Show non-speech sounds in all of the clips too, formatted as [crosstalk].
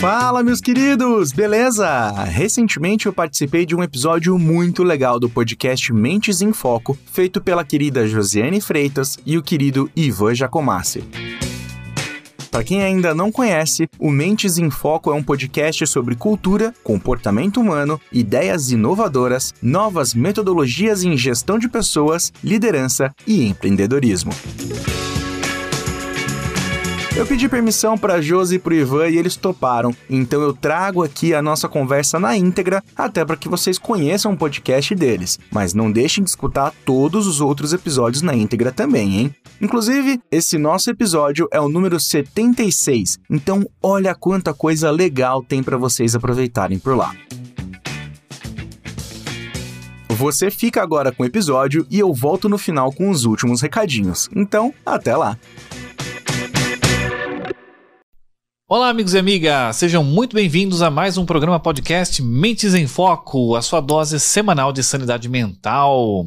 Fala, meus queridos, beleza? Recentemente eu participei de um episódio muito legal do podcast Mentes em Foco, feito pela querida Josiane Freitas e o querido Ivan Jacomassi. Para quem ainda não conhece, o Mentes em Foco é um podcast sobre cultura, comportamento humano, ideias inovadoras, novas metodologias em gestão de pessoas, liderança e empreendedorismo. Eu pedi permissão para Josi e pro Ivan e eles toparam, então eu trago aqui a nossa conversa na íntegra, até para que vocês conheçam o podcast deles. Mas não deixem de escutar todos os outros episódios na íntegra também, hein? Inclusive, esse nosso episódio é o número 76, então olha quanta coisa legal tem para vocês aproveitarem por lá. Você fica agora com o episódio e eu volto no final com os últimos recadinhos. Então, até lá! Olá, amigos e amigas! Sejam muito bem-vindos a mais um programa podcast Mentes em Foco, a sua dose semanal de sanidade mental.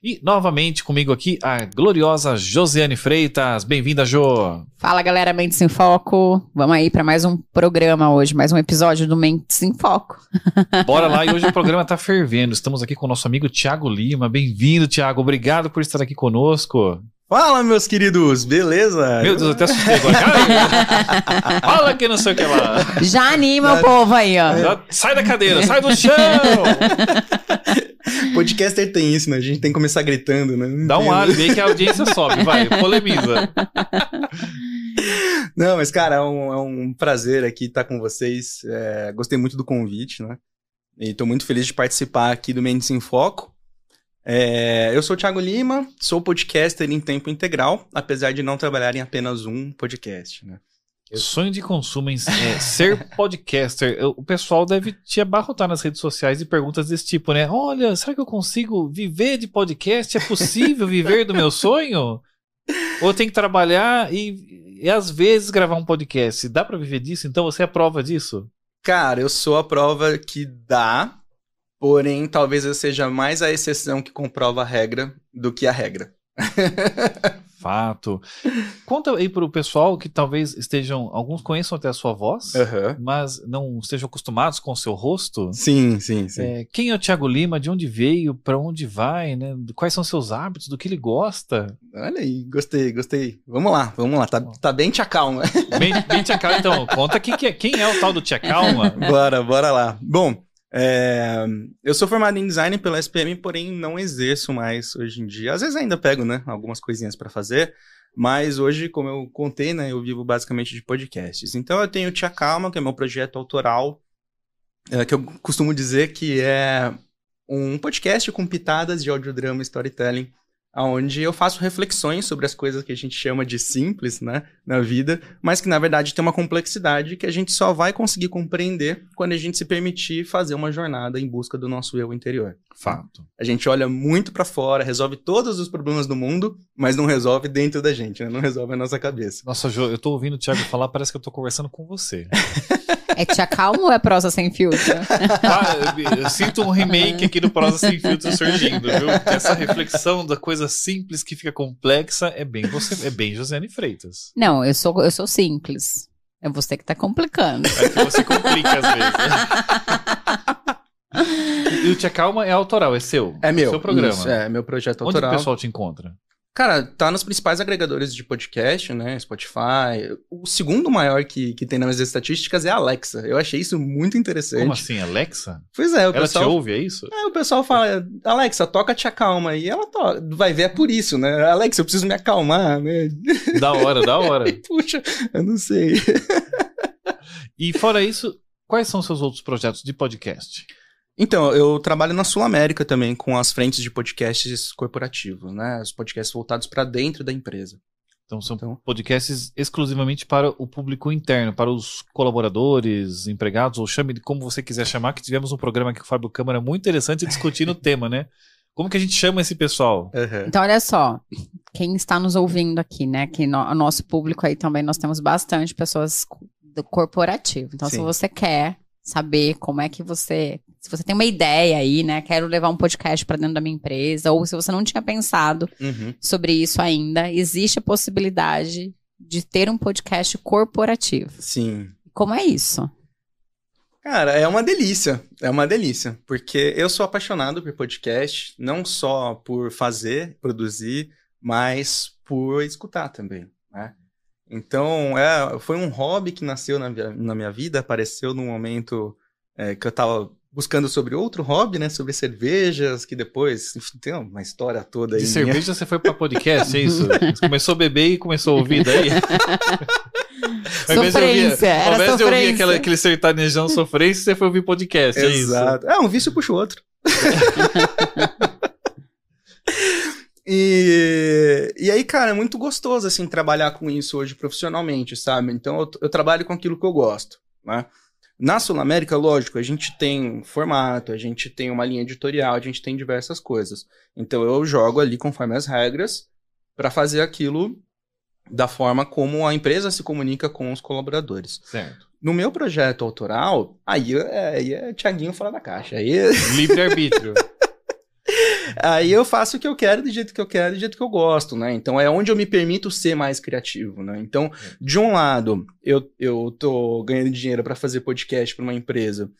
E novamente comigo aqui a gloriosa Josiane Freitas. Bem-vinda, Jo! Fala, galera, Mentes em Foco. Vamos aí para mais um programa hoje, mais um episódio do Mentes em Foco. [laughs] Bora lá, e hoje o programa tá fervendo. Estamos aqui com o nosso amigo Tiago Lima. Bem-vindo, Tiago. Obrigado por estar aqui conosco. Fala, meus queridos, beleza? Meu Deus, eu até assustei agora. [laughs] Cara, fala que não sei o que lá. Já anima o povo aí, ó. Já sai da cadeira, sai do chão! Podcaster tem isso, né? A gente tem que começar gritando, né? Não Dá um alho aí que a audiência sobe, vai, polemiza. [laughs] Não, mas, cara, é um, é um prazer aqui estar com vocês. É, gostei muito do convite, né? E tô muito feliz de participar aqui do Mendes em Foco. É, eu sou o Thiago Lima, sou podcaster em tempo integral, apesar de não trabalhar em apenas um podcast, né? Sonho de consumo em é, ser podcaster. Eu- O pessoal deve te abarrotar nas redes sociais e perguntas desse tipo, né? Olha, será que eu consigo viver de podcast? É possível viver do meu sonho? Ou eu tenho que trabalhar e, e às vezes gravar um podcast? Dá pra viver disso? Então você é prova disso? Cara, eu sou a prova que dá, porém talvez eu seja mais a exceção que comprova a regra do que a regra. [laughs] Fato. Conta aí pro pessoal que talvez estejam, alguns conheçam até a sua voz, Aham. mas não estejam acostumados com o seu rosto. Sim, sim, sim. É, quem é o Thiago Lima? De onde veio? Pra onde vai? Né? Quais são seus hábitos? Do que ele gosta? Olha aí, gostei, gostei. Vamos lá, vamos lá. Tá, tá bem tia calma. Bem, bem Tia Calma, então. Conta quem, que é, quem é o tal do Tia Calma. [laughs] bora, bora lá. Bom, é, eu sou formado em design pela SPM, porém não exerço mais hoje em dia. Às vezes ainda pego, né, algumas coisinhas pra fazer, mas hoje, como eu contei, né, eu vivo basicamente de podcasts. Então eu tenho Tia Calma, que é meu projeto autoral, é, que eu costumo dizer que é um podcast com pitadas de audiodrama e storytelling, onde eu faço reflexões sobre as coisas que a gente chama de simples, né, na vida, mas que na verdade tem uma complexidade que a gente só vai conseguir compreender quando a gente se permitir fazer uma jornada em busca do nosso eu interior. Fato. A gente olha muito pra fora, resolve todos os problemas do mundo, mas não resolve dentro da gente, né? Não resolve a nossa cabeça. Nossa, Jo, eu tô ouvindo o Thiago falar, parece que eu tô conversando com você. [laughs] É tia calma ou é prosa sem filtro? Ah, eu, sinto um remake aqui do Prosa Sem Filtro surgindo, viu? Porque essa reflexão da coisa simples que fica complexa é bem você, é bem Josiane Freitas. Não, eu sou, eu sou simples. É você que tá complicando. É que você complica às vezes. E o Tia Calma é autoral, é seu. É meu. Seu programa. Isso, é, meu projeto Onde autoral. o pessoal te encontra? Cara, tá nos principais agregadores de podcast, né? Spotify. O segundo maior que, que tem nas estatísticas é a Alexa. Eu achei isso muito interessante. Como assim, Alexa? Pois é, o Ela pessoal. te ouve, é isso? É, o pessoal fala, Alexa, toca te acalma. E ela toca. Vai ver, é por isso, né? Alexa, eu preciso me acalmar, né? [laughs] Da hora, da hora. Puxa, eu não sei. E fora isso, quais são seus outros projetos de podcast? Então, eu trabalho na Sul América também com as frentes de podcasts corporativos, né? Os podcasts voltados para dentro da empresa. Então são Então- podcasts exclusivamente para o público interno, para os colaboradores, empregados, ou chame de como você quiser chamar, que tivemos um programa aqui com o Fábio Câmara muito interessante discutindo o tema, né? Como que a gente chama esse pessoal? Aham. Então, olha só, quem está nos ouvindo aqui, né? Que no, o nosso público aí também, nós temos bastante pessoas do corporativo. Então, se Sim. você quer saber como é que você. Se você tem uma ideia aí, né? Quero levar um podcast para dentro da minha empresa, ou se você não tinha pensado Uhum. sobre isso ainda, existe a possibilidade de ter um podcast corporativo. Sim. Como é isso? Cara, é uma delícia. É uma delícia. Porque eu sou apaixonado por podcast, não só por fazer, produzir, mas por escutar também, né? Então, é, foi um hobby que nasceu na, na minha vida, apareceu num momento é, que eu tava buscando sobre outro hobby, né? Sobre cervejas, que depois, enfim, tem uma história toda aí. De cerveja você foi pra podcast, é isso? Você começou a beber e começou a ouvir daí? sofrência, [laughs] era Ao invés de ouvir aquela, aquele sertanejão sofrência, você foi ouvir podcast, é isso? Exato. É, um vício puxa o outro. [laughs] e, e aí, cara, é muito gostoso, assim, trabalhar com isso hoje profissionalmente, sabe? Então, eu, eu trabalho com aquilo que eu gosto, né? Na Sul América, lógico, a gente tem formato, a gente tem uma linha editorial, a gente tem diversas coisas. Então, eu jogo ali conforme as regras para fazer aquilo da forma como a empresa se comunica com os colaboradores. Certo. No meu projeto autoral, aí é, aí é Tiaguinho fora da caixa. Aí, Livre-arbítrio. [laughs] aí eu faço o que eu quero, do jeito que eu quero, do jeito que eu gosto, né? Então é onde eu me permito ser mais criativo, né? Então, de um lado, eu, eu tô ganhando dinheiro para fazer podcast para uma empresa.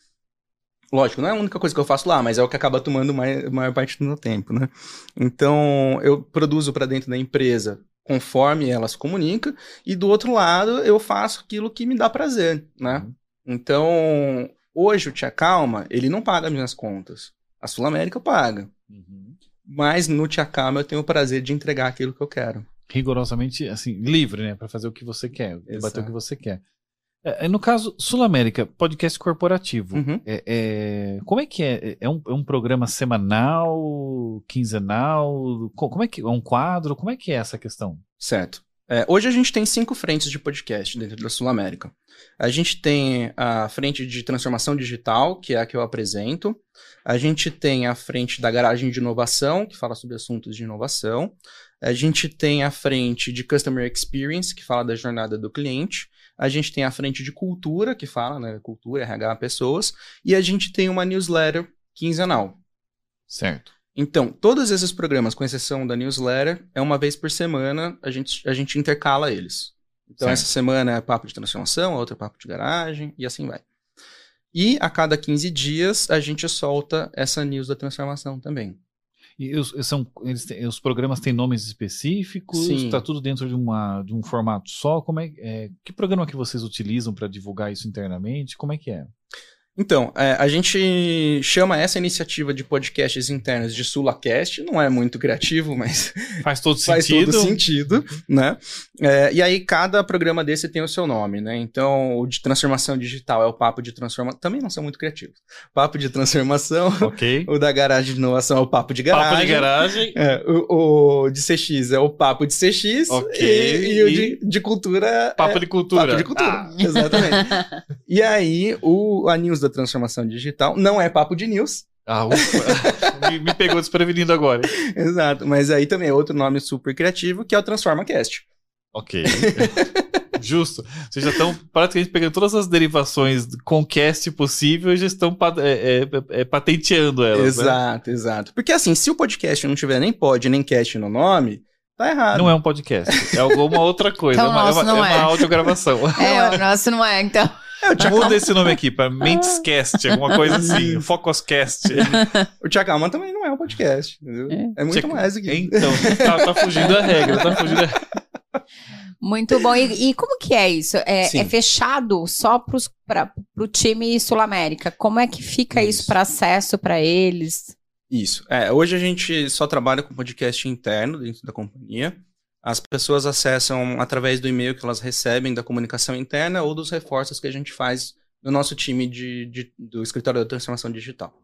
Lógico, não é a única coisa que eu faço lá, mas é o que acaba tomando a maior parte do meu tempo, né? Então, eu produzo para dentro da empresa conforme ela se comunica, e do outro lado, eu faço aquilo que me dá prazer, né? Uhum. Então, hoje o Tia Calma, ele não paga minhas contas. A Sul América paga. Uhum. Mas no Tia Calma eu tenho o prazer de entregar aquilo que eu quero. Rigorosamente, assim, livre, né? Pra fazer o que você quer, Exato. bater o que você quer. É, é, no caso, Sul América, podcast corporativo. Uhum. É, é- como é que é? É um, é um programa semanal, quinzenal? Co- Como é que é um quadro? Como é que é essa questão? Certo. É, hoje a gente tem cinco frentes de podcast dentro da Sul América. A gente tem a frente de transformação digital, que é a que eu apresento. A gente tem a frente da garagem de inovação, que fala sobre assuntos de inovação. A gente tem a frente de customer experience, que fala da jornada do cliente. A gente tem a frente de cultura, que fala, né, cultura, RH, pessoas. E a gente tem uma newsletter quinzenal. Certo. Então, todos esses programas, com exceção da newsletter, é uma vez por semana, a gente, a gente intercala eles. Então, Certo. essa semana é papo de transformação, a outra é papo de garagem, e assim vai. E a cada 15 dias, a gente solta essa news da transformação também. E os, são, eles têm- os programas têm nomes específicos? Sim. Está tudo dentro de, uma, de um formato só? Como é, é, que programa que vocês utilizam para divulgar isso internamente? Como é que é? Então, é, a gente chama essa iniciativa de podcasts internos de SulaCast, não é muito criativo, [laughs] mas Faz todo faz sentido? todo sentido, né? É, e aí cada programa desse tem o seu nome, né? Então o de transformação digital é o papo de transformação. Também não são muito criativos. Papo de transformação. [laughs] Ok. o da garagem de inovação é o papo de garagem. Papo de garagem. É, o, o de CX é o papo de CX. Ok, E, e o e- de, de cultura Papo é de cultura. papo de cultura. Ah, Exatamente. [laughs] e aí o, a news da transformação digital não é papo de news. ah, ufa. [laughs] me, me pegou desprevenido agora. Exato. Mas aí também é outro nome super criativo que é o TransformaCast. Ok. [laughs] Justo. Vocês já estão praticamente pegando todas as derivações com cast possível e já estão pa- é, é, é, patenteando elas. né? Exato, exato. Porque assim, se o podcast não tiver nem pod nem cast no nome, tá errado. Não é um podcast, é alguma outra coisa. Então, é uma, é nosso uma, é é. uma audiogravação. [laughs] É, o nosso não é, então. Muda esse nome aqui pra Mentescast, alguma coisa assim. Focuscast. O Tia Calma também não é um podcast, entendeu? É. É, muito mais do que Então, [laughs] tá, tá fugindo da regra, tá fugindo da Muito bom. E, e como que é isso? É, é fechado só para o time Sul-América? Como é que fica isso, Isso. para acesso para eles? Isso. É, hoje a gente só trabalha com podcast interno dentro da companhia. As pessoas acessam através do e-mail que elas recebem da comunicação interna ou dos reforços que a gente faz no nosso time de, de- do escritório da transformação digital.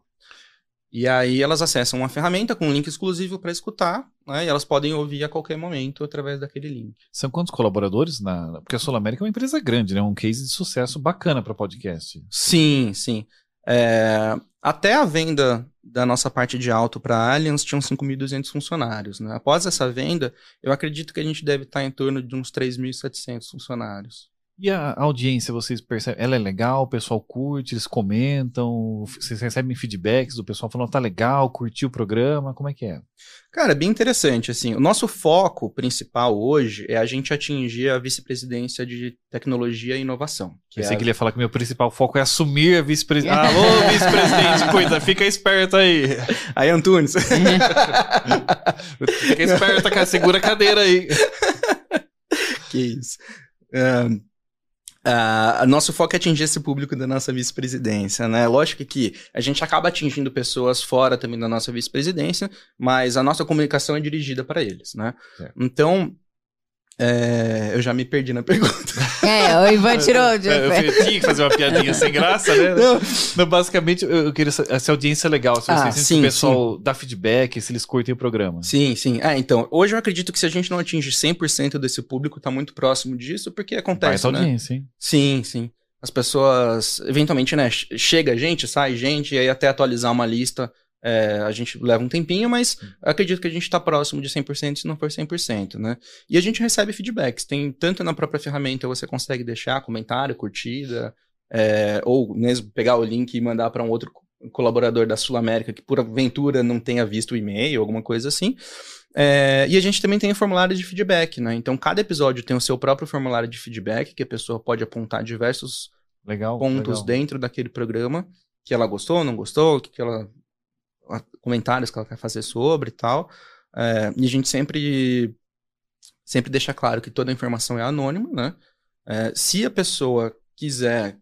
E aí elas acessam uma ferramenta com um link exclusivo para escutar, né? E elas podem ouvir a qualquer momento através daquele link. São quantos colaboradores? Na... Porque a Sul América é uma empresa grande, né? Um case de sucesso bacana para podcast. Sim, sim. É, até a venda da nossa parte de alto para a Allianz tinham 5.200 funcionários. Né? Após essa venda, eu acredito que a gente deve estar em torno de uns 3.700 funcionários. E a audiência, vocês percebem? Ela é legal, o pessoal curte, eles comentam, vocês recebem feedbacks do pessoal falando, tá legal, curtiu o programa, como é que é? Cara, bem interessante, assim, o nosso foco principal hoje é a gente atingir a vice-presidência de tecnologia e inovação. Que Pensei é a... que ele ia falar que meu principal foco é assumir a vice-presidência. [laughs] Alô, vice-presidente, cuida, fica esperto aí. [laughs] Aí, Antunes. [laughs] fica esperto, cara, segura a cadeira aí. que isso. Um, Uh, nosso foco é atingir esse público da nossa vice-presidência, né? Lógico que a gente acaba atingindo pessoas fora também da nossa vice-presidência, mas a nossa comunicação é dirigida para eles, né? É. Então, é, eu já me perdi na pergunta. É, o Ivan tirou. De... [laughs] É, eu tinha que fazer uma piadinha sem graça, né? Não. Não basicamente, eu queria saber se a audiência é legal, se ah, sim, o pessoal sim. dá feedback, se eles curtem o programa. Sim, sim. É, então, hoje eu acredito que se a gente não atinge 100% desse público, tá muito próximo disso, porque acontece, Vai né? audiência, hein? Sim, sim. As pessoas, eventualmente, né, chega gente, sai gente, e aí até atualizar uma lista é, a gente leva um tempinho, mas acredito que a gente está próximo de 100% se não for 100%, né? E a gente recebe feedbacks. Tem tanto na própria ferramenta você consegue deixar comentário, curtida, é, ou mesmo pegar o link e mandar para um outro colaborador da Sul América que por aventura não tenha visto o e-mail, alguma coisa assim. É, e a gente também tem formulário de feedback, né? Então cada episódio tem o seu próprio formulário de feedback que a pessoa pode apontar diversos legal, pontos legal. dentro daquele programa que ela gostou, não gostou, que ela comentários que ela quer fazer sobre e tal. É, e a gente sempre, sempre deixa claro que toda a informação é anônima, né? É, se a pessoa quiser,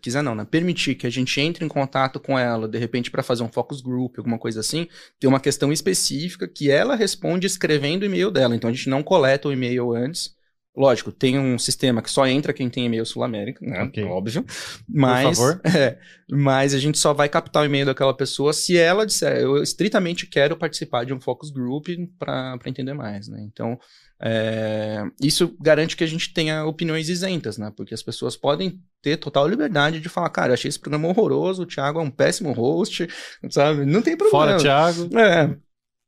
quiser não, né? Permitir que a gente entre em contato com ela, de repente, para fazer um focus group, alguma coisa assim, tem uma questão específica que ela responde escrevendo o e-mail dela. Então a gente não coleta o e-mail antes Lógico, tem um sistema que só entra quem tem e-mail Sul-América, né? Okay. Óbvio. Mas, Por favor. [laughs] É, mas a gente só vai captar o e-mail daquela pessoa se ela disser, eu estritamente quero participar de um focus group para entender mais, né? Então, é, isso garante que a gente tenha opiniões isentas, né? Porque as pessoas podem ter total liberdade de falar, cara, achei esse programa horroroso, o Thiago é um péssimo host, sabe? Não tem problema. Fora, Thiago. É.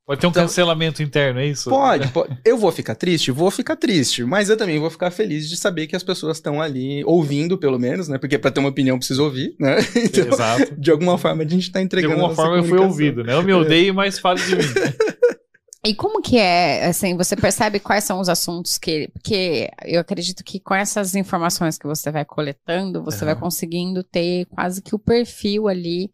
Pode ter um então, cancelamento interno, é isso? Pode, [laughs] pode, Eu vou ficar triste? Vou ficar triste. Mas eu também vou ficar feliz de saber que as pessoas estão ali ouvindo, pelo menos, né? Porque para ter uma opinião preciso ouvir, né? [laughs] Então, Exato. De alguma forma a gente está entregando. De alguma forma eu fui ouvido, né? Eu me odeio, mas fale de mim. [laughs] E como que é, assim, você percebe quais são os assuntos que. Porque eu acredito que com essas informações que você vai coletando, você uhum. vai conseguindo ter quase que o perfil ali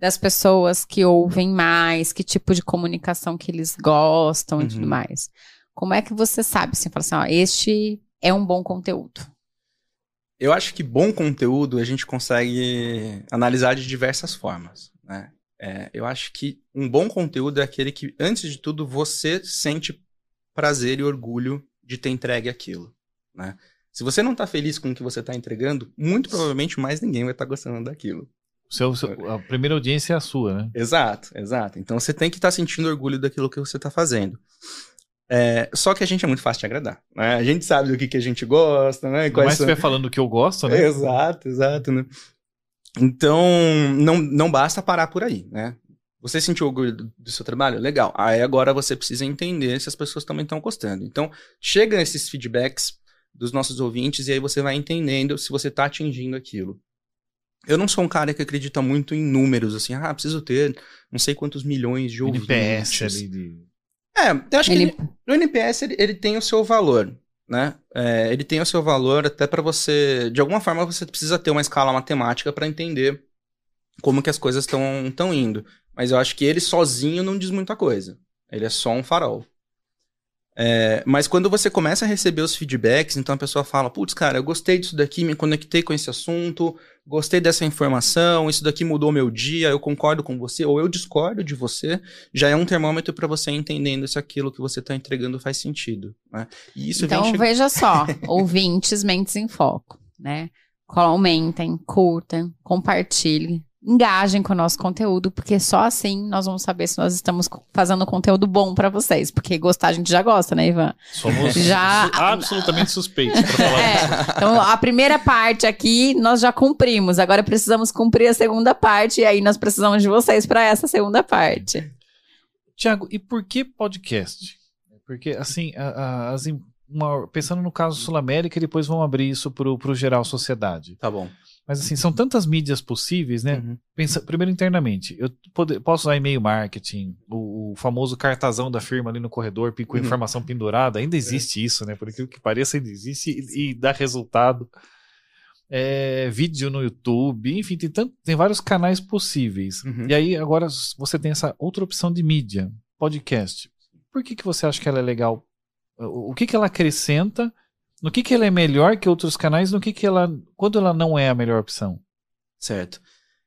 das pessoas que ouvem mais, que tipo de comunicação que eles gostam uhum. e tudo uhum. mais. Como é que você sabe, assim, fala assim, ó, este é um bom conteúdo? Eu acho que bom conteúdo a gente consegue analisar de diversas formas, né? É, eu acho que um bom conteúdo é aquele que, antes de tudo, você sente prazer e orgulho de ter entregue aquilo, né? Se você não está feliz com o que você está entregando, muito provavelmente mais ninguém vai estar tá gostando daquilo. Seu, seu, a primeira audiência é a sua, né? Exato, exato. Então você tem que estar tá sentindo orgulho daquilo que você está fazendo. É, só que a gente é muito fácil de agradar. Né? A gente sabe do que, que a gente gosta, né? Quais Mas são... estiver falando do que eu gosto, né? Exato, exato. Né? Então, não, não basta parar por aí, né? Você sentiu orgulho do, do, seu trabalho? Legal. Aí agora você precisa entender se as pessoas também estão gostando. Então, chega esses feedbacks dos nossos ouvintes e aí você vai entendendo se você está atingindo aquilo. Eu não sou um cara que acredita muito em números, assim, ah, preciso ter não sei quantos milhões de ouvintes. NPS ali de... É, eu acho ele... que ele, o NPS ele, ele, tem o seu valor, né? É, ele tem o seu valor até para você, de alguma forma você precisa ter uma escala matemática para entender como que as coisas estão indo. Mas eu acho que ele sozinho não diz muita coisa. Ele é só um farol. É, mas quando você começa a receber os feedbacks, então a pessoa fala: Putz, cara, eu gostei disso daqui, me conectei com esse assunto, gostei dessa informação, isso daqui mudou meu dia, eu concordo com você, ou eu discordo de você, já é um termômetro para você entendendo se aquilo que você está entregando faz sentido. Né? E isso então, veja só: [laughs] ouvintes, mentes em foco, né? Comentem, curtem, compartilhem, engajem com o nosso conteúdo, porque só assim nós vamos saber se nós estamos fazendo conteúdo bom para vocês. Porque gostar a gente já gosta, né, Ivan? Somos já... absolutamente suspeitos pra falar [laughs] é, isso. Então, a primeira parte aqui nós já cumprimos. Agora precisamos cumprir a segunda parte, e aí nós precisamos de vocês para essa segunda parte. Tiago, e por que podcast? Porque, assim, a, a, as uma- pensando no caso Sul-América e depois vamos abrir isso pro, pro geral sociedade. Tá bom. Mas assim, são tantas mídias possíveis, né? Uhum. Pensa, primeiro internamente, eu pode- posso usar e-mail marketing, o, o famoso cartazão da firma ali no corredor, com Uhum. informação pendurada, ainda existe isso, né? Por aquilo que pareça, ainda existe e, e dá resultado. É, vídeo no YouTube, enfim, tem, tanto, tem vários canais possíveis. Uhum. E aí agora você tem essa outra opção de mídia, podcast. Por que, que você acha que ela é legal? O o que, que ela acrescenta? No que, que ela é melhor que outros canais? No que, que ela. Quando ela não é a melhor opção? Certo.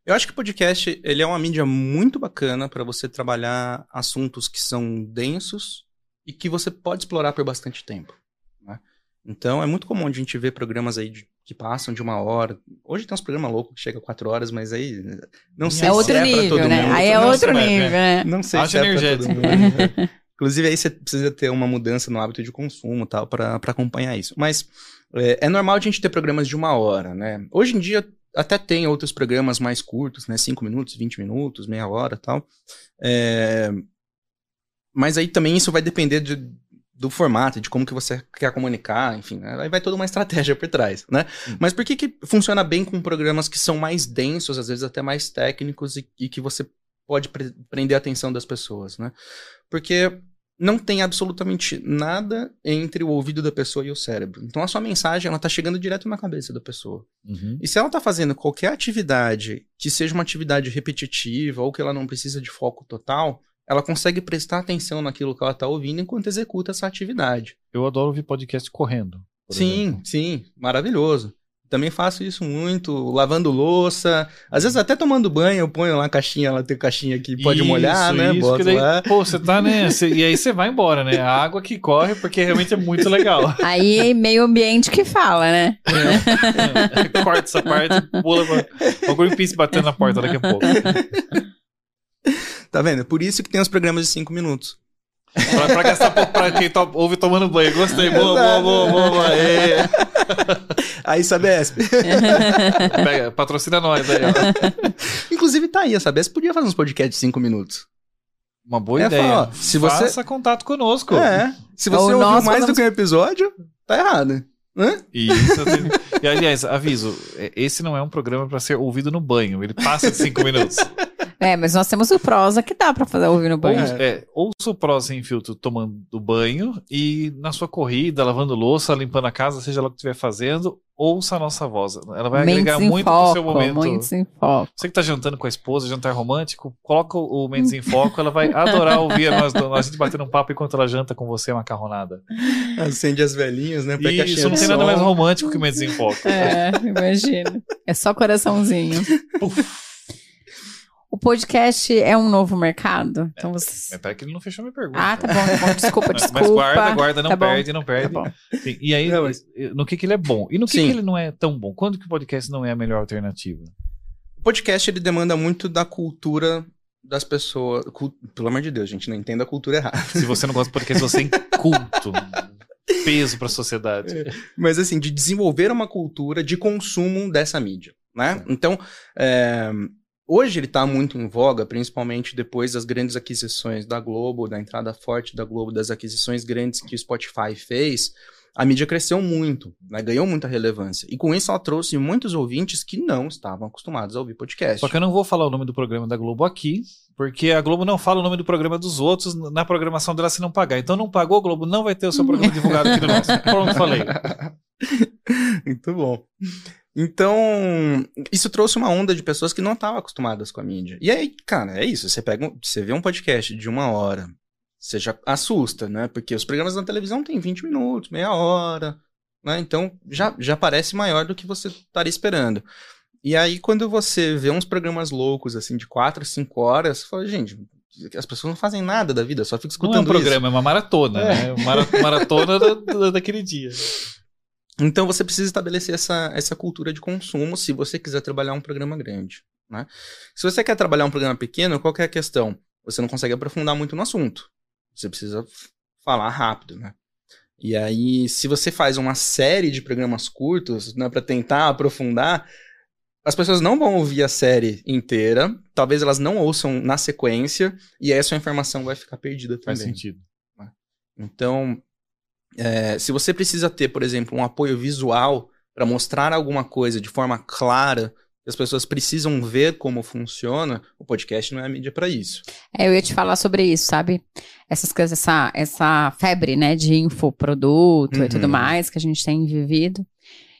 Eu acho que o podcast ele é uma mídia muito bacana para você trabalhar assuntos que são densos e que você pode explorar por bastante tempo. né? Então é muito comum a gente ver programas aí de- que passam de uma hora. Hoje tem uns programas loucos que chegam a quatro horas, mas aí não sei É se outro é nível, todo né? mundo. Aí é Não outro sei- nível, né? Não sei Acho se é energético. todo mundo. [laughs] Inclusive aí você precisa ter uma mudança no hábito de consumo tal para acompanhar isso. Mas é, é normal a gente ter programas de uma hora, né? Hoje em dia até tem outros programas mais curtos, né? 5 minutos, 20 minutos, meia hora tal. É, Mas aí também isso vai depender de- do formato, de como que você quer comunicar, enfim, né? aí vai toda uma [laughs] estratégia por trás, né? Hum. Mas por que que funciona bem com programas que são mais densos, às vezes até mais técnicos e, e que você pode pre- prender a atenção das pessoas, né? Porque não tem absolutamente nada entre o ouvido da pessoa e o cérebro. Então a sua mensagem, ela tá chegando direto na cabeça da pessoa. Uhum. E se ela tá fazendo qualquer atividade que seja uma atividade repetitiva ou que ela não precisa de foco total, ela consegue prestar atenção naquilo que ela tá ouvindo enquanto executa essa atividade. Eu adoro ouvir podcast correndo. Sim, exemplo. sim, maravilhoso. Também faço isso muito, lavando louça, às vezes até tomando banho, eu ponho lá a caixinha, lá tem caixinha que pode Isso, molhar, né? Isso, Boto que daí, lá. pô, você tá, né? cê- e aí você vai embora, né? A água que corre, porque realmente é muito legal. [laughs] Aí é meio ambiente que fala, né? [laughs] Corta essa parte, pula pra... O Greenpeace batendo na porta daqui a pouco. Tá vendo? Por isso que tem os programas de 5 minutos. Pra, pra gastar pouco pra quem to- ouve tomando banho. Gostei, boa, boa, boa, boa, boa. Aê. Aí, Sabesp. [laughs] Pega, patrocina nós aí, ó. Inclusive tá aí, a Sabesp podia fazer uns podcasts de 5 minutos. Uma boa É, ideia. fala, ó, se você- Faça contato conosco. É. Se você Ou ouviu nós mais do que um episódio, tá errado. Hã? Isso. tenho- E aliás, aviso, é, esse não é um programa pra ser ouvido no banho. Ele passa de cinco minutos. [laughs] É, mas nós temos o prosa que dá pra fazer ouvir no Ou, banho. é, ouça o Pro Sem Filtro tomando banho e na sua corrida, lavando louça, limpando a casa, seja lá o que estiver fazendo, ouça a nossa voz. Ela vai agregar Mentes em muito pro seu foco, momento. Mentes em foco. Você que tá jantando com a esposa, jantar romântico, coloca o Mendes em Foco, ela vai adorar ouvir nós, a gente batendo um papo enquanto ela janta com você macarronada. Acende as velhinhas, né? Pega a isso não tem nada mais romântico que Mendes em Foco. É, imagina. É só coraçãozinho. O podcast é um novo mercado? Então você... Peraí que ele não fechou minha pergunta. Ah, tá bom, tá bom. Desculpa, [laughs] desculpa. Mas guarda, guarda, não Tá perde, não Tá perde. bom. Sim, E aí, Não, mas- no que, que ele é bom? E no que, que ele não é tão bom? Quando que o podcast não é a melhor alternativa? O podcast, ele demanda muito da cultura das pessoas. Cul- Pelo amor de Deus, gente, não entenda a cultura errada. [laughs] Se você não gosta de podcast, você é inculto. Peso pra sociedade. Mas assim, de desenvolver uma cultura de consumo dessa mídia, né? Então, é, hoje ele tá muito em voga, principalmente depois das grandes aquisições da Globo, da entrada forte da Globo, das aquisições grandes que o Spotify fez. A mídia cresceu muito, né? ganhou muita relevância. E com isso ela trouxe muitos ouvintes que não estavam acostumados a ouvir podcast. Só que eu não vou falar o nome do programa da Globo aqui, porque a Globo não fala o nome do programa dos outros na programação dela se não pagar. Então não pagou, Globo não vai ter o seu programa divulgado aqui no nosso. [laughs] Pronto, falei. Muito bom. Então, isso trouxe uma onda de pessoas que não estavam acostumadas com a mídia. E aí, cara, é isso. Você pega, um- você vê um podcast de uma hora, você já assusta, né? Porque os programas na televisão têm 20 minutos, meia hora, né? Então, já, já parece maior do que você estaria esperando. E aí, quando você vê uns programas loucos, assim, de 4, 5 horas, você fala, gente, as pessoas não fazem nada da vida, só ficam Não é um escutando isso. programa, é uma maratona, É. né? Mara- maratona da- daquele dia. Então você precisa estabelecer essa, essa cultura de consumo se você quiser trabalhar um programa grande. Né? Se você quer trabalhar um programa pequeno, qual que é a questão? Você não consegue aprofundar muito no assunto. Você precisa falar rápido, né? E aí, se você faz uma série de programas curtos, né, para tentar aprofundar, as pessoas não vão ouvir a série inteira, talvez elas não ouçam na sequência, e aí a sua informação vai ficar perdida Faz também. sentido. Então, É, se você precisa ter, por exemplo, um apoio visual para mostrar alguma coisa de forma clara, que as pessoas precisam ver como funciona, o podcast não é a mídia para isso. É, eu ia te falar sobre isso, sabe? Essas coisas, essa, essa febre, né, de infoproduto Uhum. e tudo mais que a gente tem vivido.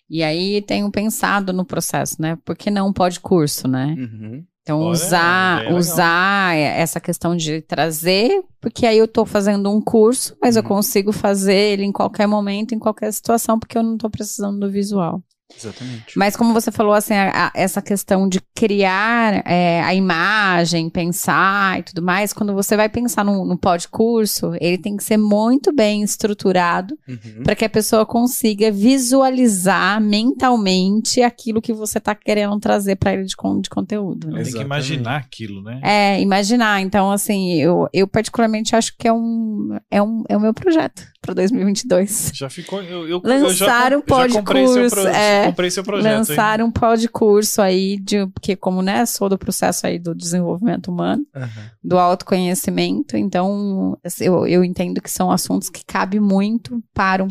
E aí tenho pensado no processo, né? Por que não pode curso, né? Uhum. Então, Olha, usar, usar essa questão de trazer, porque aí eu tô fazendo um curso, mas eu Uhum. consigo fazer ele em qualquer momento, em qualquer situação, porque eu não tô precisando do visual. Exatamente. Mas como você falou, assim, a- a- essa questão de criar é, a imagem, pensar e tudo mais, quando você vai pensar no, no curso, ele tem que ser muito bem estruturado Uhum. para que a pessoa consiga visualizar mentalmente aquilo que você está querendo trazer para ele de, de conteúdo. né? Tem que imaginar aquilo, né? É, imaginar. Então, assim, eu, eu particularmente acho que é um, é um, é o meu projeto para 2022. Já ficou. Eu, eu, Lançaram eu já, com- já comprei seu, podcast, é, comprei seu projeto. hein? Lançar um curso aí, de, porque como, né, sou do processo aí do desenvolvimento humano, Uhum. do autoconhecimento, então assim, eu, eu entendo que são assuntos que cabe muito para um,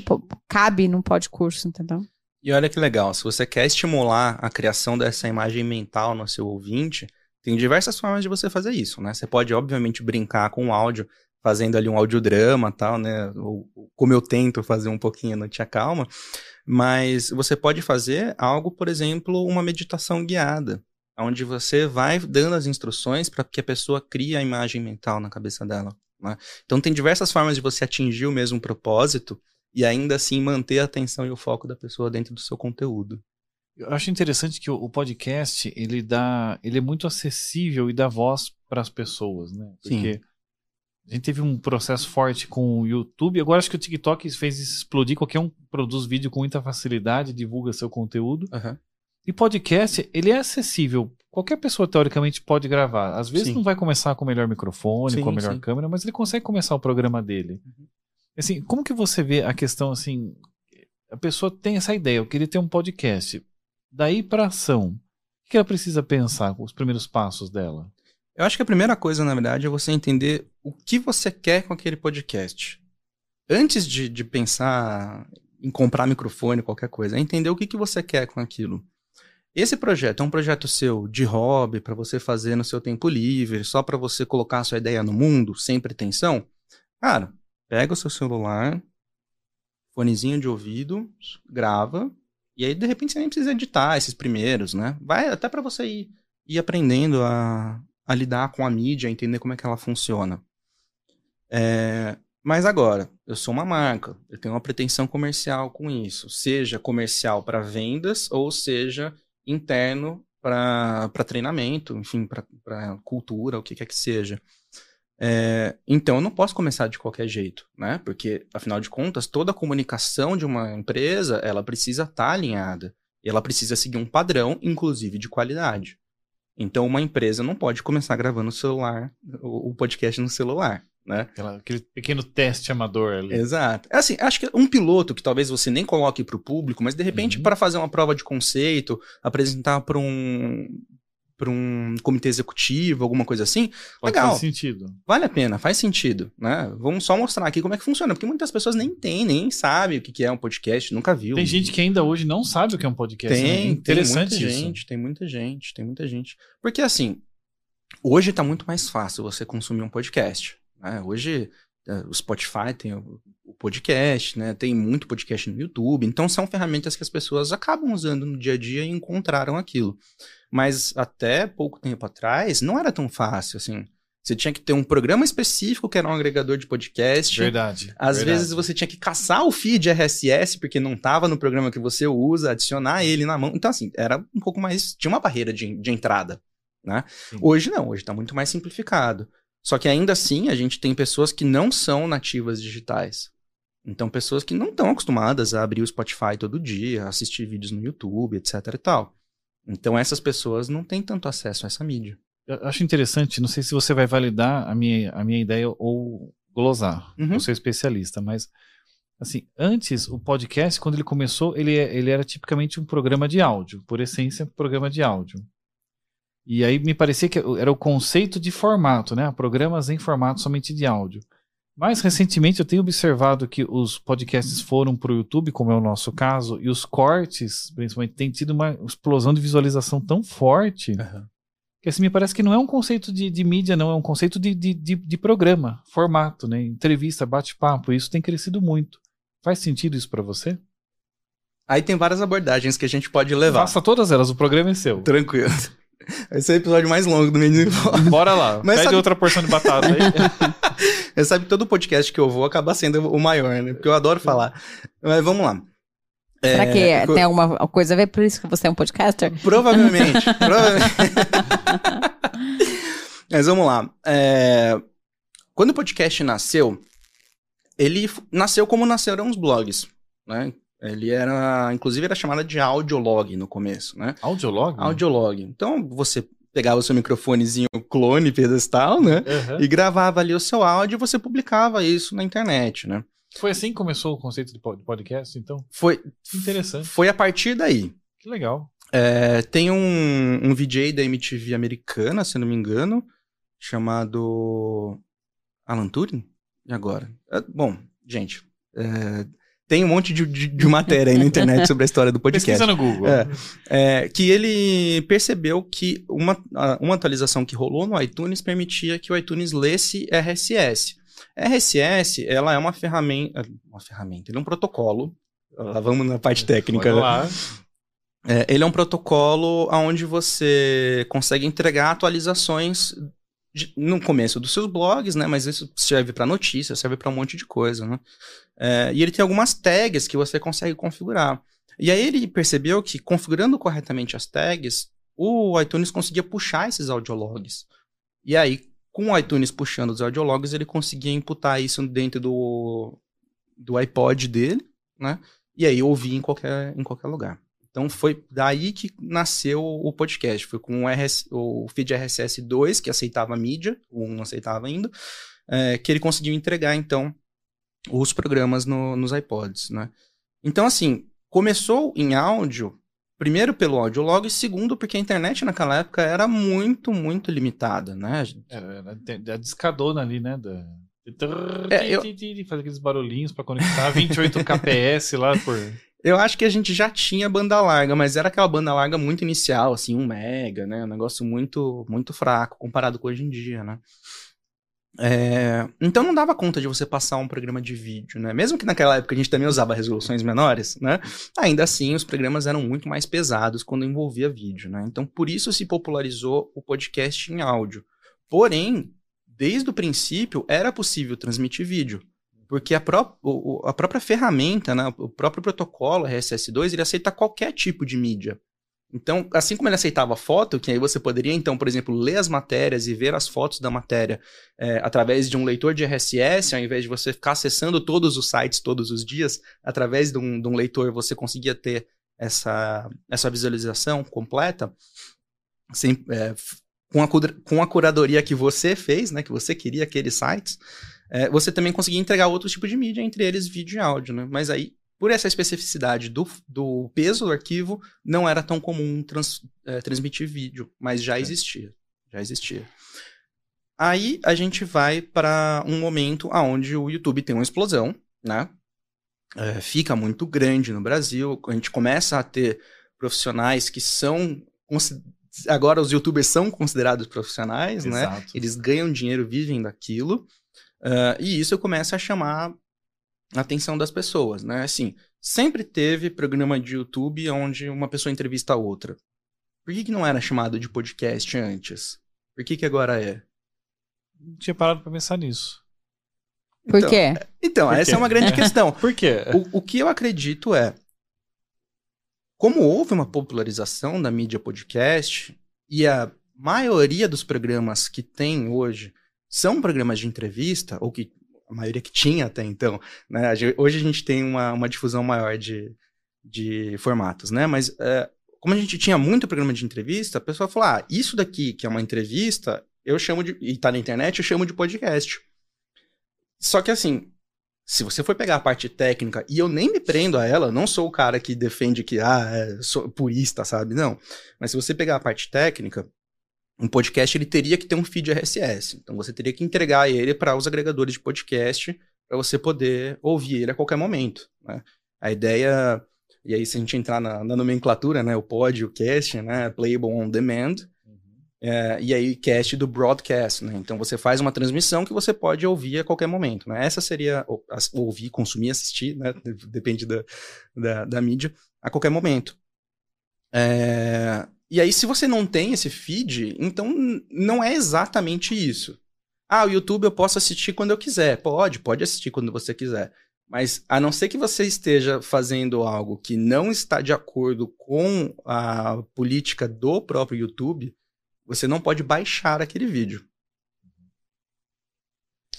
cabe num curso, entendeu? E olha que legal, se você quer estimular a criação dessa imagem mental no seu ouvinte, tem diversas formas de você fazer isso, né? Você pode, obviamente, brincar com o áudio, fazendo ali um audiodrama e tal, né? Ou, como eu tento fazer um pouquinho no Tia Calma, mas você pode fazer algo, por exemplo, uma meditação guiada, onde você vai dando as instruções para que a pessoa crie a imagem mental na cabeça dela. né? Então tem diversas formas de você atingir o mesmo propósito e ainda assim manter a atenção e o foco da pessoa dentro do seu conteúdo. Eu acho interessante que o, podcast ele dá, ele é muito acessível e dá voz para as pessoas, né? Sim. A gente teve um processo forte com o YouTube. Agora acho que o TikTok fez isso explodir. Qualquer um produz vídeo com muita facilidade, divulga seu conteúdo. E podcast, ele é acessível. Qualquer pessoa, teoricamente, pode gravar. Às vezes Sim. não vai começar com o melhor microfone, Sim, com a melhor sim. câmera, mas ele consegue começar o programa dele. Assim, como que você vê a questão, assim, a pessoa tem essa ideia, eu queria ter um podcast. Daí pra ação, o que ela precisa pensar, os primeiros passos dela? Eu acho que a primeira coisa, na verdade, é você entender o que você quer com aquele podcast. Antes de, de pensar em comprar microfone, qualquer coisa, é entender o que, que você quer com aquilo. Esse projeto é um projeto seu de hobby, para você fazer no seu tempo livre, só para você colocar a sua ideia no mundo, sem pretensão? Cara, pega o seu celular, fonezinho de ouvido, grava, e aí de repente você nem precisa editar esses primeiros, né? Vai até para você ir, ir aprendendo a, a lidar com a mídia, entender como é que ela funciona. É, mas agora, eu sou uma marca, eu tenho uma pretensão comercial com isso, seja comercial para vendas ou seja interno para treinamento, enfim, para cultura, o que quer que seja. É, então eu não posso começar de qualquer jeito, né? Porque, afinal de contas, toda a comunicação de uma empresa, ela precisa estar alinhada. E ela precisa seguir um padrão, inclusive de qualidade. Então, uma empresa não pode começar gravando o celular, o, podcast no celular, né? Aquele pequeno teste amador ali. Exato. É assim, acho que um piloto que talvez você nem coloque para o público, mas de repente Uhum. para fazer uma prova de conceito, apresentar para um para um comitê executivo, alguma coisa assim, Pode legal. fazer sentido. vale a pena, faz sentido, né? Vamos só mostrar aqui como é que funciona, porque muitas pessoas nem têm, nem sabem o que é um podcast, nunca viu. Tem gente que ainda hoje não sabe o que é um podcast. né? Tem, Interessante tem muita isso. gente, tem muita gente, tem muita gente. Porque assim, hoje tá muito mais fácil você consumir um podcast. Né? Hoje o Spotify tem o, o podcast, né? Tem muito podcast no YouTube. Então são ferramentas que as pessoas acabam usando no dia a dia e encontraram aquilo. Mas até pouco tempo atrás não era tão fácil assim. Você tinha que ter um programa específico que era um agregador de podcast. Verdade. Às verdade. vezes você tinha que caçar o feed RSS porque não estava no programa que você usa, adicionar ele na mão. Então, assim, era um pouco mais. Tinha uma barreira de, de entrada. Né? Hoje não, hoje está muito mais simplificado. Só que ainda assim a gente tem pessoas que não são nativas digitais. Então, pessoas que não estão acostumadas a abrir o Spotify todo dia, assistir vídeos no YouTube, etc e tal. Então, essas pessoas não têm tanto acesso a essa mídia. Eu acho interessante, não sei se você vai validar a minha, a minha ideia ou glosar. Uhum. Eu sou especialista, mas assim, antes o podcast, quando ele começou, ele, ele era tipicamente um programa de áudio, por essência, um programa de áudio. E aí me parecia que era o conceito de formato, né? Programas em formato somente de áudio. Mais recentemente eu tenho observado que os podcasts foram para o YouTube, como é o nosso caso, e os cortes, principalmente, têm tido uma explosão de visualização tão forte Uhum. que assim me parece que não é um conceito de, de mídia, não, é um conceito de, de, de, de programa, formato, né? Entrevista, bate-papo, isso tem crescido muito. Faz sentido isso para você? Aí tem várias abordagens que a gente pode levar. Faça todas elas, o programa é seu. Tranquilo. Esse é o episódio mais longo do Menino Bora lá, Mas pede sabe- outra porção de batata aí. [laughs] Você sabe que todo podcast que eu vou acaba sendo o maior, né? Porque eu adoro falar. Mas vamos lá. Será É, que co- tem alguma coisa a ver por isso que você é um podcaster? Provavelmente. [laughs] provavelmente. Mas vamos lá. É, Quando o podcast nasceu, ele nasceu como nasceram os blogs, né? Ele era, inclusive, era chamada de audiolog no começo, né? Audiolog? Audiolog. Então, você pegava o seu microfonezinho clone pedestal, né? Aham. E gravava ali o seu áudio e você publicava isso na internet, né? Foi assim que começou o conceito de po- de podcast, então? Foi, interessante, foi a partir daí. que legal. É, tem um, um VJ da MTV americana, se não me engano, chamado Alan Turing? E agora? É, bom, gente, é, tem um monte de, de- de matéria aí na internet sobre a história do [laughs] podcast. Pesquisa no Google. É. É, que ele percebeu que uma, uma atualização que rolou no iTunes permitia que o iTunes lesse RSS. RSS, ela é uma ferramenta, uma ferramenta, ele é um protocolo, lá vamos na parte técnica, né? lá. É, ele é um protocolo onde você consegue entregar atualizações no começo dos seus blogs, né? Mas isso serve para notícias, serve para um monte de coisa, né? É, e ele tem algumas tags que você consegue configurar. E aí ele percebeu que configurando corretamente as tags, o iTunes conseguia puxar esses audiologs. E aí, com o iTunes puxando os audiologs, ele conseguia imputar isso dentro do, do iPod dele, né? E aí ouvir em qualquer, em qualquer lugar. Então foi daí que nasceu o podcast. Foi com o, RS, o feed RSS 2, que aceitava mídia, o 1 não aceitava ainda, é, que ele conseguiu entregar, então, os programas no- nos iPods, né? Então, assim, começou em áudio, primeiro pelo audiolog, e segundo porque a internet naquela época era muito, muito limitada, né? Era, era a discadona ali, né? Da... É, eu- Faz aqueles barulhinhos pra conectar 28 kps lá por. Eu acho que a gente já tinha banda larga, mas era aquela banda larga muito inicial, assim, um mega, né? Um negócio muito, muito fraco comparado com hoje em dia, né? É, Então não dava conta de você passar um programa de vídeo, né? Mesmo que naquela época a gente também usava resoluções menores, né? Ainda assim, os programas eram muito mais pesados quando envolvia vídeo, né? Então por isso se popularizou o podcast em áudio. Porém, desde o princípio era possível transmitir vídeo. Porque a, pró a própria ferramenta, né, o próprio protocolo RSS2, ele aceita qualquer tipo de mídia. Então, assim como ele aceitava foto, que aí você poderia, então, por exemplo, ler as matérias e ver as fotos da matéria é, através de um leitor de RSS, ao invés de você ficar acessando todos os sites todos os dias, através de um, de um leitor você conseguia ter essa, essa visualização completa, sem, é, com, a, com a curadoria que você fez, né, que você queria aqueles sites, é, você também conseguia entregar outros tipos de mídia, entre eles vídeo e áudio, né? Mas aí, por essa especificidade do, do peso do arquivo, não era tão comum trans- é, transmitir vídeo, mas já existia. Já existia. Aí a gente vai para um momento onde o YouTube tem uma explosão, né? É, fica muito grande no Brasil. A gente começa a ter profissionais que são. Agora os youtubers são considerados profissionais, né? Exato. Eles ganham dinheiro, vivem daquilo. Ah, e isso começa a chamar a atenção das pessoas, né? Assim, sempre teve programa de YouTube onde uma pessoa entrevista a outra. Por que, que não era chamado de podcast antes? Por que, que agora é? Não tinha parado pra pensar nisso. Por Então, quê? Então, Por essa quê? é uma grande [laughs] questão. Por quê? O, o que eu acredito é, como houve uma popularização da mídia podcast e a maioria dos programas que tem hoje são programas de entrevista, ou que a maioria que tinha até então, né? Hoje a gente tem uma, uma difusão maior de, de formatos, né? Mas é, como a gente tinha muito programa de entrevista, a pessoa falou, ah, isso daqui que é uma entrevista, eu chamo de, e tá na internet, eu chamo de podcast. Só que assim, se você for pegar a parte técnica, e eu nem me prendo a ela, não sou o cara que defende que, ah, é, sou purista, sabe? Não. Mas se você pegar a parte técnica, um podcast ele teria que ter um feed RSS. Então você teria que entregar ele para os agregadores de podcast para você poder ouvir ele a qualquer momento. Né? A ideia, e aí se a gente entrar na, na nomenclatura, né, o pod, o cast, né, playable on demand, é, e aí cast do broadcast, né? Então você faz uma transmissão que você pode ouvir a qualquer momento, né? Essa seria ou, ouvir, consumir, assistir, né? Depende da, da, da mídia, a qualquer momento. É, e aí, se você não tem esse feed, então não é exatamente isso. Ah, o YouTube eu posso assistir quando eu quiser. Pode, pode assistir quando você quiser. Mas a não ser que você esteja fazendo algo que não está de acordo com a política do próprio YouTube, você não pode baixar aquele vídeo.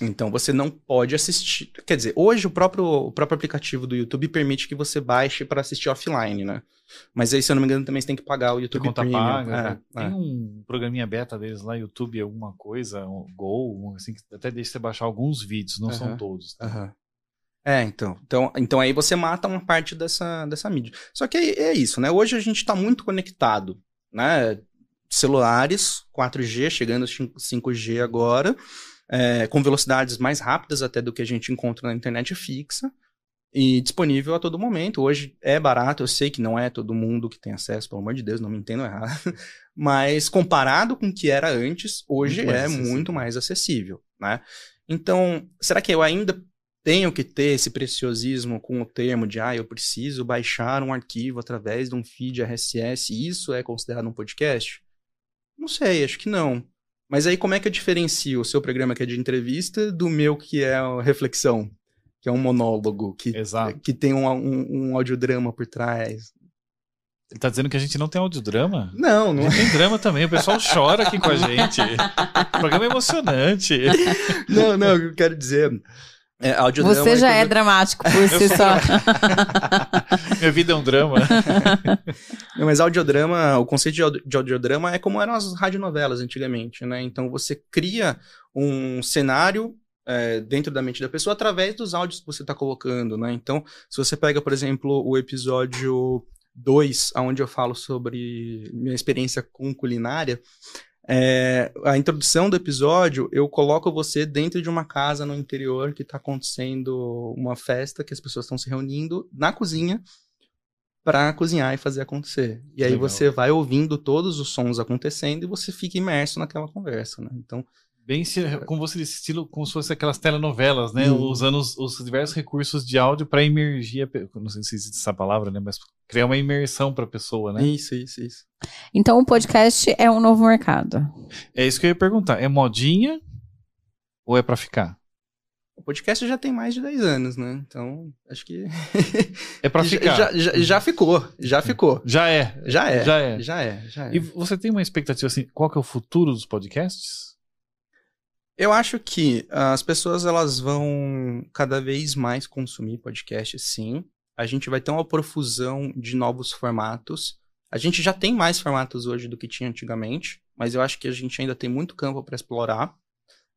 Então você não pode assistir. Quer dizer, hoje o próprio, o próprio aplicativo do YouTube permite que você baixe para assistir offline, né? Mas aí, se eu não me engano, também você tem que pagar o YouTube conta Premium. paga. É, né? Tem é. um programinha beta deles lá, YouTube, alguma coisa, um Go, assim, que até deixa você baixar alguns vídeos, não são Aham. todos. tá? Aham. É, então, então. Então aí você mata uma parte dessa, dessa mídia. Só que é, é isso, né? Hoje a gente está muito conectado, né? Celulares, 4G, chegando a 5G agora, é, com velocidades mais rápidas até do que a gente encontra na internet fixa. E disponível a todo momento. Hoje é barato, eu sei que não é todo mundo que tem acesso, pelo amor de Deus, não me entendo errado. [laughs] Mas comparado com o que era antes, hoje Muito é acessível. muito mais acessível, né? Então, será que eu ainda tenho que ter esse preciosismo com o termo de, ah, eu preciso baixar um arquivo através de um feed RSS, e isso é considerado um podcast? Não sei, acho que não. Mas aí como é que eu diferencio o seu programa que é de entrevista do meu que é reflexão? Que é um monólogo, que, Exato. que tem um, um, um audiodrama por trás. Ele tá dizendo que a gente não tem audiodrama? Não, não Não tem drama também, o pessoal chora aqui com a [laughs] gente. O programa é emocionante. Não, não, eu quero dizer. É, Você já é dramático por si só. [laughs] Minha vida é um drama. [laughs] Não, mas audiodrama, o conceito de, audi- de audiodrama é como eram as radionovelas antigamente, né? Então você cria um cenário é, dentro da mente da pessoa através dos áudios que você está colocando, né? Então, se você pega, por exemplo, o episódio 2, onde eu falo sobre minha experiência com culinária, é, a introdução do episódio, eu coloco você dentro de uma casa no interior que está acontecendo uma festa, que as pessoas estão se reunindo na cozinha para cozinhar e fazer acontecer. E aí Legal. você vai ouvindo todos os sons acontecendo e você fica imerso naquela conversa, né? Então, Bem, se- como você disse, estilo como se fosse aquelas telenovelas, né? Hum. Usando os, os diversos recursos de áudio para imergir, não sei se existe essa palavra, né? Mas criar uma imersão para a pessoa, né? isso, isso, isso. Então o podcast é um novo mercado. É isso que eu ia perguntar. É modinha ou é para ficar? O podcast já tem mais de 10 anos, né? Então, acho que É para [laughs] já, ficar. já, já, já ficou, já ficou. Já é. Já é. Já é. Já é, já é. E você tem uma expectativa assim, qual que é o futuro dos podcasts? Eu acho que as pessoas elas vão cada vez mais consumir podcast, sim. A gente vai ter uma profusão de novos formatos. A gente já tem mais formatos hoje do que tinha antigamente, mas eu acho que a gente ainda tem muito campo para explorar.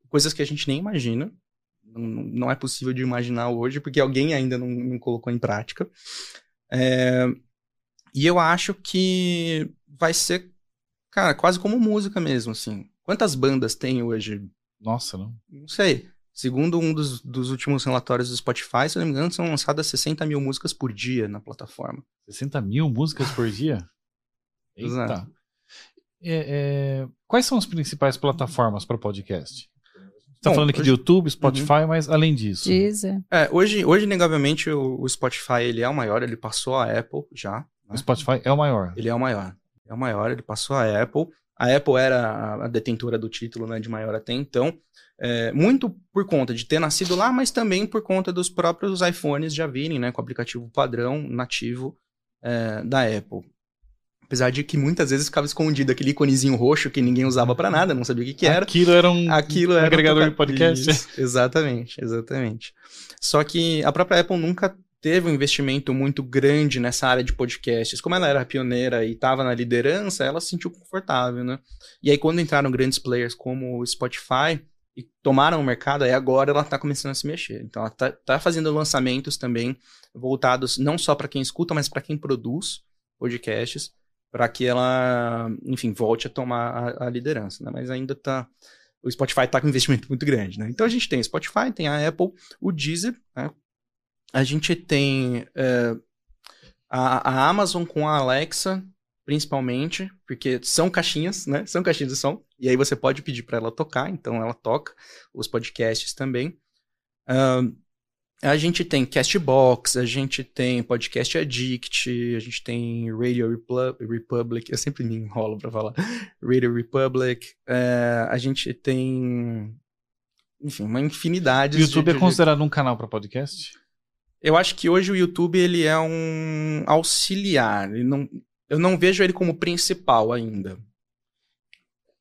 Coisas que a gente nem imagina. Não, não é possível de imaginar hoje, porque alguém ainda não, não colocou em prática. É, e eu acho que vai ser, cara, quase como música mesmo, assim. Quantas bandas tem hoje? Nossa, não. Não sei. Segundo um dos, dos últimos relatórios do Spotify, se eu não me engano, são lançadas 60 mil músicas por dia na plataforma. 60 mil músicas por dia? [laughs] Eita. Exato. É, é, quais são as principais plataformas para podcast? Você tá Bom, falando aqui de hoje- YouTube, Spotify, mas além disso. Deezer. É, hoje, hoje negavelmente, o, o Spotify ele é o maior, ele passou a Apple já. né? O Spotify é o maior. Ele é o maior. É o maior, ele passou a Apple. A Apple era a- detentora do título né, de maior até então. É, muito por conta de ter nascido lá, mas também por conta dos próprios iPhones já virem né, com o aplicativo padrão nativo é, da Apple. Apesar de que muitas vezes ficava escondido aquele iconezinho roxo que ninguém usava pra nada, não sabia o que, que era. Aquilo era um Aquilo era agregador toca- de podcast. Isso, exatamente, exatamente. Só que a própria Apple nunca teve um investimento muito grande nessa área de podcasts. Como ela era pioneira e estava na liderança, ela se sentiu confortável, né? E aí quando entraram grandes players como o Spotify e tomaram o mercado, aí agora ela está começando a se mexer. Então ela tá, tá fazendo lançamentos também voltados não só para quem escuta, mas para quem produz podcasts, para que ela, enfim, volte a tomar a, a liderança, né? Mas ainda tá o Spotify está com um investimento muito grande, né? Então a gente tem o Spotify, tem a Apple, o Deezer, né? A gente tem é, a, a, Amazon com a Alexa, principalmente, porque são caixinhas, né? São caixinhas de som, e aí você pode pedir para ela tocar, então ela toca os podcasts também. Uh, a gente tem Castbox, a gente tem Podcast Addict, a gente tem Radio Republic, eu sempre me enrolo pra falar, Radio Republic, é, a gente tem, enfim, uma infinidade. YouTube de, é considerado de... um canal para podcast? Eu acho que hoje o YouTube ele é um auxiliar, ele não, eu não vejo ele como principal ainda.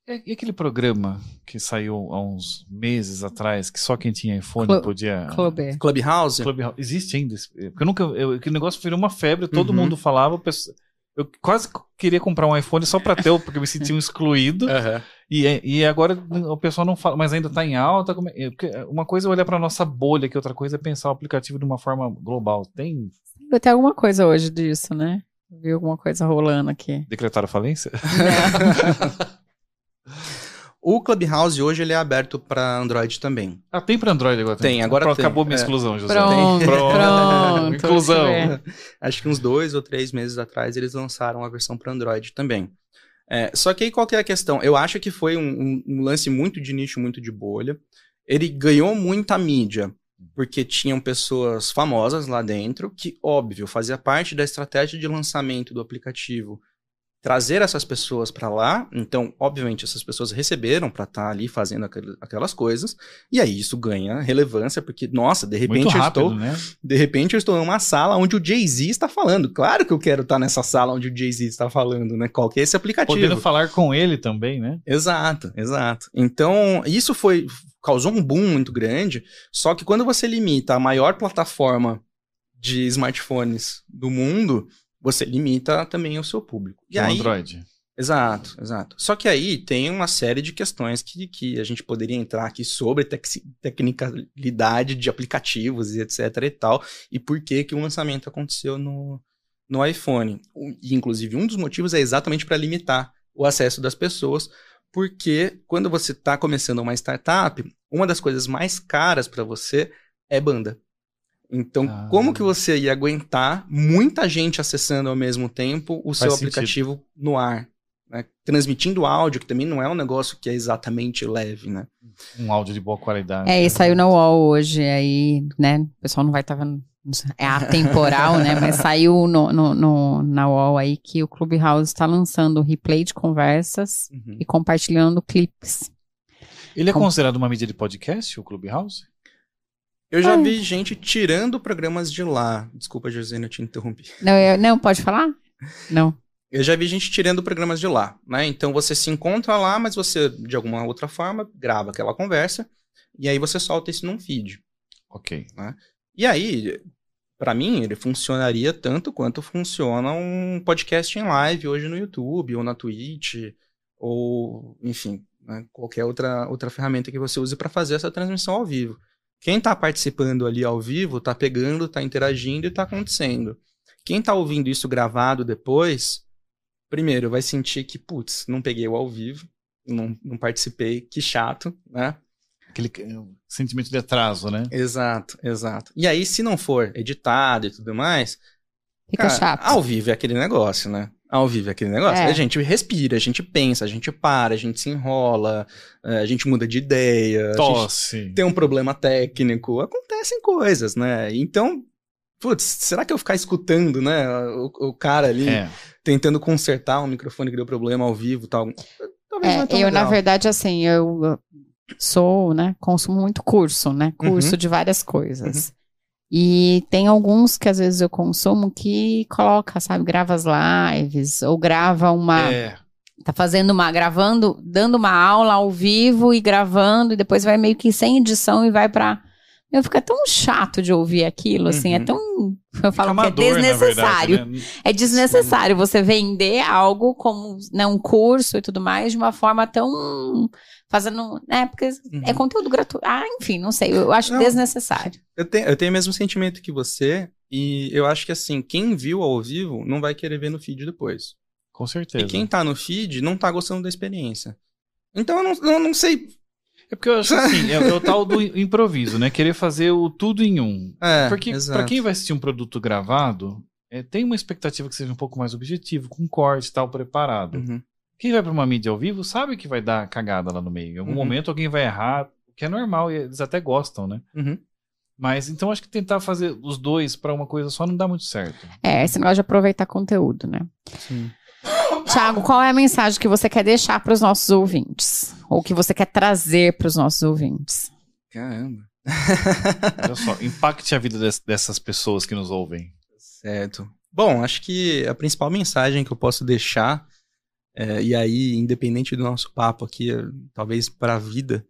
E aquele programa que saiu há uns meses atrás, que só quem tinha iPhone Clu podia. Club. Clubhouse? Clubhouse. Existe ainda. Porque eu nunca. Eu, aquele negócio virou uma febre, todo uhum. mundo falava. Eu quase queria comprar um iPhone só pra ter, porque eu me sentia um excluído. Uhum. E, e agora o pessoal não fala, mas ainda tá em alta. É, porque uma coisa é olhar pra nossa bolha, que outra coisa é pensar o aplicativo de uma forma global. Tem. Tem alguma coisa hoje disso, né? Vi alguma coisa rolando aqui. Decretaram falência? [laughs] [laughs] O Clubhouse hoje ele é aberto para Android também. Ah, tem para Android agora? Tem, agora Pronto, tem. Acabou minha é. exclusão, José. Pronto, tem. [laughs] pronto. pronto Inclusão. [laughs] Acho que uns dois ou três meses atrás eles lançaram a versão para Android também. É, só que aí qual que é a questão? Eu acho que foi um, um, um lance muito de nicho, muito de bolha. Ele ganhou muita mídia, porque tinham pessoas famosas lá dentro, que, óbvio, fazia parte da estratégia de lançamento do aplicativo trazer essas pessoas para lá. Então, obviamente, essas pessoas receberam para estar tá ali fazendo aquelas coisas. E aí isso ganha relevância, porque, nossa, de repente eu estou. Né? De repente eu estou numa sala onde o Jay-Z está falando. Claro que eu quero estar tá nessa sala onde o Jay-Z está falando, né? Qual que é esse aplicativo? Podendo falar com ele também, né? Exato, exato. Então, isso foi. causou um boom muito grande. Só que quando você limita a maior plataforma de smartphones do mundo, você limita também o seu público. E aí, Android. Exato, exato. Só que aí tem uma série de questões que, que a gente poderia entrar aqui sobre tec tecnicalidade de aplicativos e etc e tal, e por que que o lançamento aconteceu no, no iPhone. E, inclusive, um dos motivos é exatamente para limitar o acesso das pessoas, porque quando você está começando uma startup, uma das coisas mais caras para você é banda. Então, ah. como que você ia aguentar muita gente acessando ao mesmo tempo o Faz seu sentido. aplicativo no ar? Né? Transmitindo áudio, que também não é um negócio que é exatamente leve, né? Um áudio de boa qualidade. É, e saiu na UOL hoje, aí, né? O pessoal não vai estar vendo. É atemporal, né? Mas saiu no, no, no, na UOL aí que o Clubhouse está lançando replay de conversas uhum. e compartilhando clipes. Ele é Com... considerado uma mídia de podcast, o Clubhouse? Eu já vi gente tirando programas de lá. Desculpa, José, eu te interrompi. Não, eu, não, pode falar? Não. Eu já vi gente tirando programas de lá, né? Então você se encontra lá, mas você, de alguma outra forma, grava aquela conversa e aí você solta isso num feed. Ok. Né? E aí, para mim, ele funcionaria tanto quanto funciona um podcast em live hoje no YouTube ou na Twitch ou, enfim, né? qualquer outra, outra ferramenta que você use para fazer essa transmissão ao vivo. Quem está participando ali ao vivo está pegando, está interagindo e está acontecendo. Quem está ouvindo isso gravado depois, primeiro vai sentir que, putz, não peguei o ao vivo, não, não participei, que chato, né? Aquele sentimento de atraso, né? Exato, exato. E aí, se não for editado e tudo mais, Fica cara, chato. Ao vivo é aquele negócio, né? Ao vivo aquele negócio. É. A gente respira, a gente pensa, a gente para, a gente se enrola, é, a gente muda de ideia. Tosse. tem um problema técnico. Acontecem coisas, né? Então, putz, será que eu ficar escutando, né? O, o cara ali é. tentando consertar um microfone que deu problema ao vivo tal. Talvez é, eu, legal. na verdade, assim, eu sou, né? Consumo muito curso, né? Curso uhum. de várias coisas. Uhum. E tem alguns que às vezes eu consumo que coloca, sabe, grava as lives ou grava uma. É. Tá fazendo uma, gravando, dando uma aula ao vivo e gravando, e depois vai meio que sem edição e vai pra. Meu, fica tão chato de ouvir aquilo, assim, é uhum. é tão. Eu falo Amador, que é desnecessário. Verdade, né? É desnecessário você vender algo como né, um curso e tudo mais de uma forma tão fazendo, né? Porque é uhum. é conteúdo gratuito. Ah, enfim, não sei. Eu acho não, desnecessário. Eu tenho, eu tenho o mesmo sentimento que você. E eu acho que, assim, quem viu ao vivo não vai querer ver no feed depois. Com certeza. E quem tá no feed não tá gostando da experiência. Então eu não, eu não sei. É porque eu acho assim, é, é o tal do improviso, né? Querer fazer o tudo em um. É, Porque pra quem vai assistir um produto gravado, é, tem uma expectativa que seja um pouco mais objetivo, com corte e tal, preparado. Uhum. Quem vai pra uma mídia ao vivo sabe que vai dar cagada lá no meio. Em algum Uhum. momento alguém vai errar, o que é normal e eles até gostam, né? Uhum. Mas então acho que tentar fazer os dois pra uma coisa só não dá muito certo. É, esse negócio de aproveitar conteúdo, né? Sim. Tiago, qual é a mensagem que você quer deixar para os nossos ouvintes? Ou que você quer trazer para os nossos ouvintes? Caramba. Olha só, impacte a vida des- dessas pessoas que nos ouvem. Certo. Bom, acho que a principal mensagem que eu posso deixar, é, e aí, independente do nosso papo aqui, é, talvez para a vida,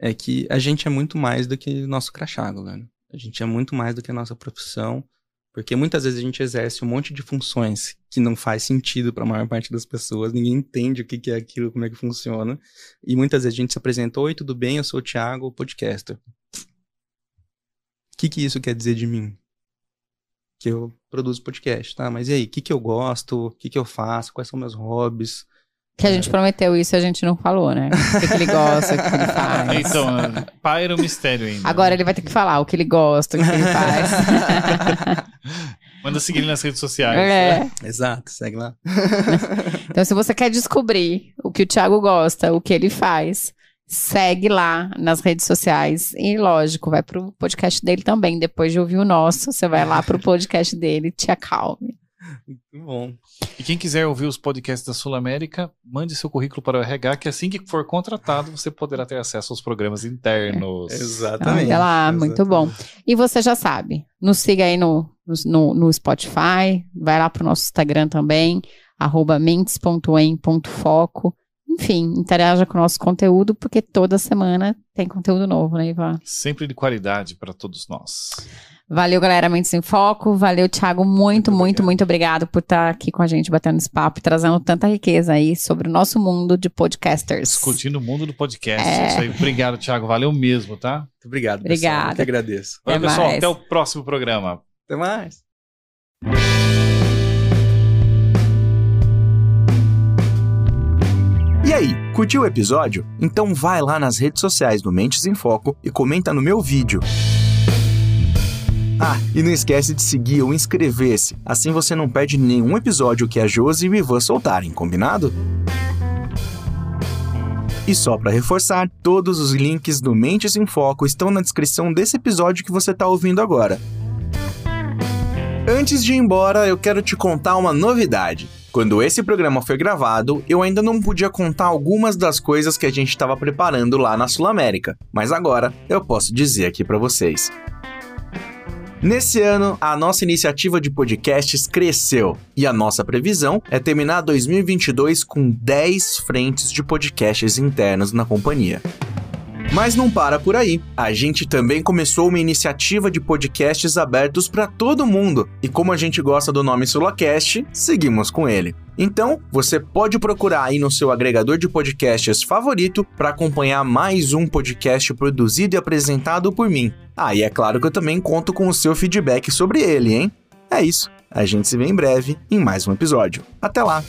é que a gente é muito mais do que nosso crachá, galera. A gente é muito mais do que a nossa profissão, porque muitas vezes a gente exerce um monte de funções que não faz sentido para a maior parte das pessoas, ninguém entende o que que é aquilo, como é que funciona, e muitas vezes a gente se apresenta, oi, tudo bem, eu sou o Thiago, o podcaster. O que que isso quer dizer de mim? que eu produzo podcast, tá? Mas e aí, o que, que eu gosto? O que, que eu faço? Quais são meus hobbies? Que a gente prometeu isso e a gente não falou, né? O que, que ele gosta, o que, que ele faz. [laughs] Então, paira o mistério ainda. Agora ele vai ter que falar o que ele gosta, o que ele faz. [laughs] Manda seguir ele nas redes sociais. é. Exato, segue lá. [laughs] Então, se você quer descobrir o que o Thiago gosta, o que ele faz, segue lá nas redes sociais. E, lógico, vai pro podcast dele também. Depois de ouvir o nosso, você vai lá pro podcast dele, te acalme. Muito bom. E quem quiser ouvir os podcasts da Sul América, mande seu currículo para o RH, que assim que for contratado, você poderá ter acesso aos programas internos. Exatamente. Olha lá, muito bom. E você já sabe, nos siga aí no, no, no Spotify, vai lá pro nosso Instagram também, arroba mentes.em.foco. Enfim, interaja com o nosso conteúdo, porque toda semana tem conteúdo novo, né, Ivan? Sempre de qualidade para todos nós. Valeu, galera, Mentes em Foco. Valeu, Thiago. Muito, Muito muito, obrigado. muito obrigado por estar aqui com a gente, batendo esse papo e trazendo tanta riqueza aí sobre o nosso mundo de podcasters. Discutindo o mundo do podcast. É. É. Isso aí. Obrigado, Thiago. Valeu mesmo, tá? Muito obrigado, pessoal. Obrigada. Eu que agradeço. Valeu, Até pessoal. mais. Até o próximo programa. Até mais. E aí, curtiu o episódio? Então vai lá nas redes sociais do Mentes em Foco e comenta no meu vídeo. Ah, e não esquece de seguir ou inscrever-se, assim você não perde nenhum episódio que a Josi e o Ivan soltarem, combinado? E só para reforçar, todos os links do Mentes em Foco estão na descrição desse episódio que você está ouvindo agora. Antes de ir embora, eu quero te contar uma novidade. Quando esse programa foi gravado, eu ainda não podia contar algumas das coisas que a gente estava preparando lá na Sul América, mas agora eu posso dizer aqui para vocês. Nesse ano, a nossa iniciativa de podcasts cresceu e a nossa previsão é terminar 2022 com 10 frentes de podcasts internos na companhia. Mas não para por aí. A gente também começou uma iniciativa de podcasts abertos para todo mundo. E como a gente gosta do nome Sulacast, seguimos com ele. Então, você pode procurar aí no seu agregador de podcasts favorito para acompanhar mais um podcast produzido e apresentado por mim. Ah, e é claro que eu também conto com o seu feedback sobre ele, hein? É isso. A gente se vê em breve em mais um episódio. Até lá!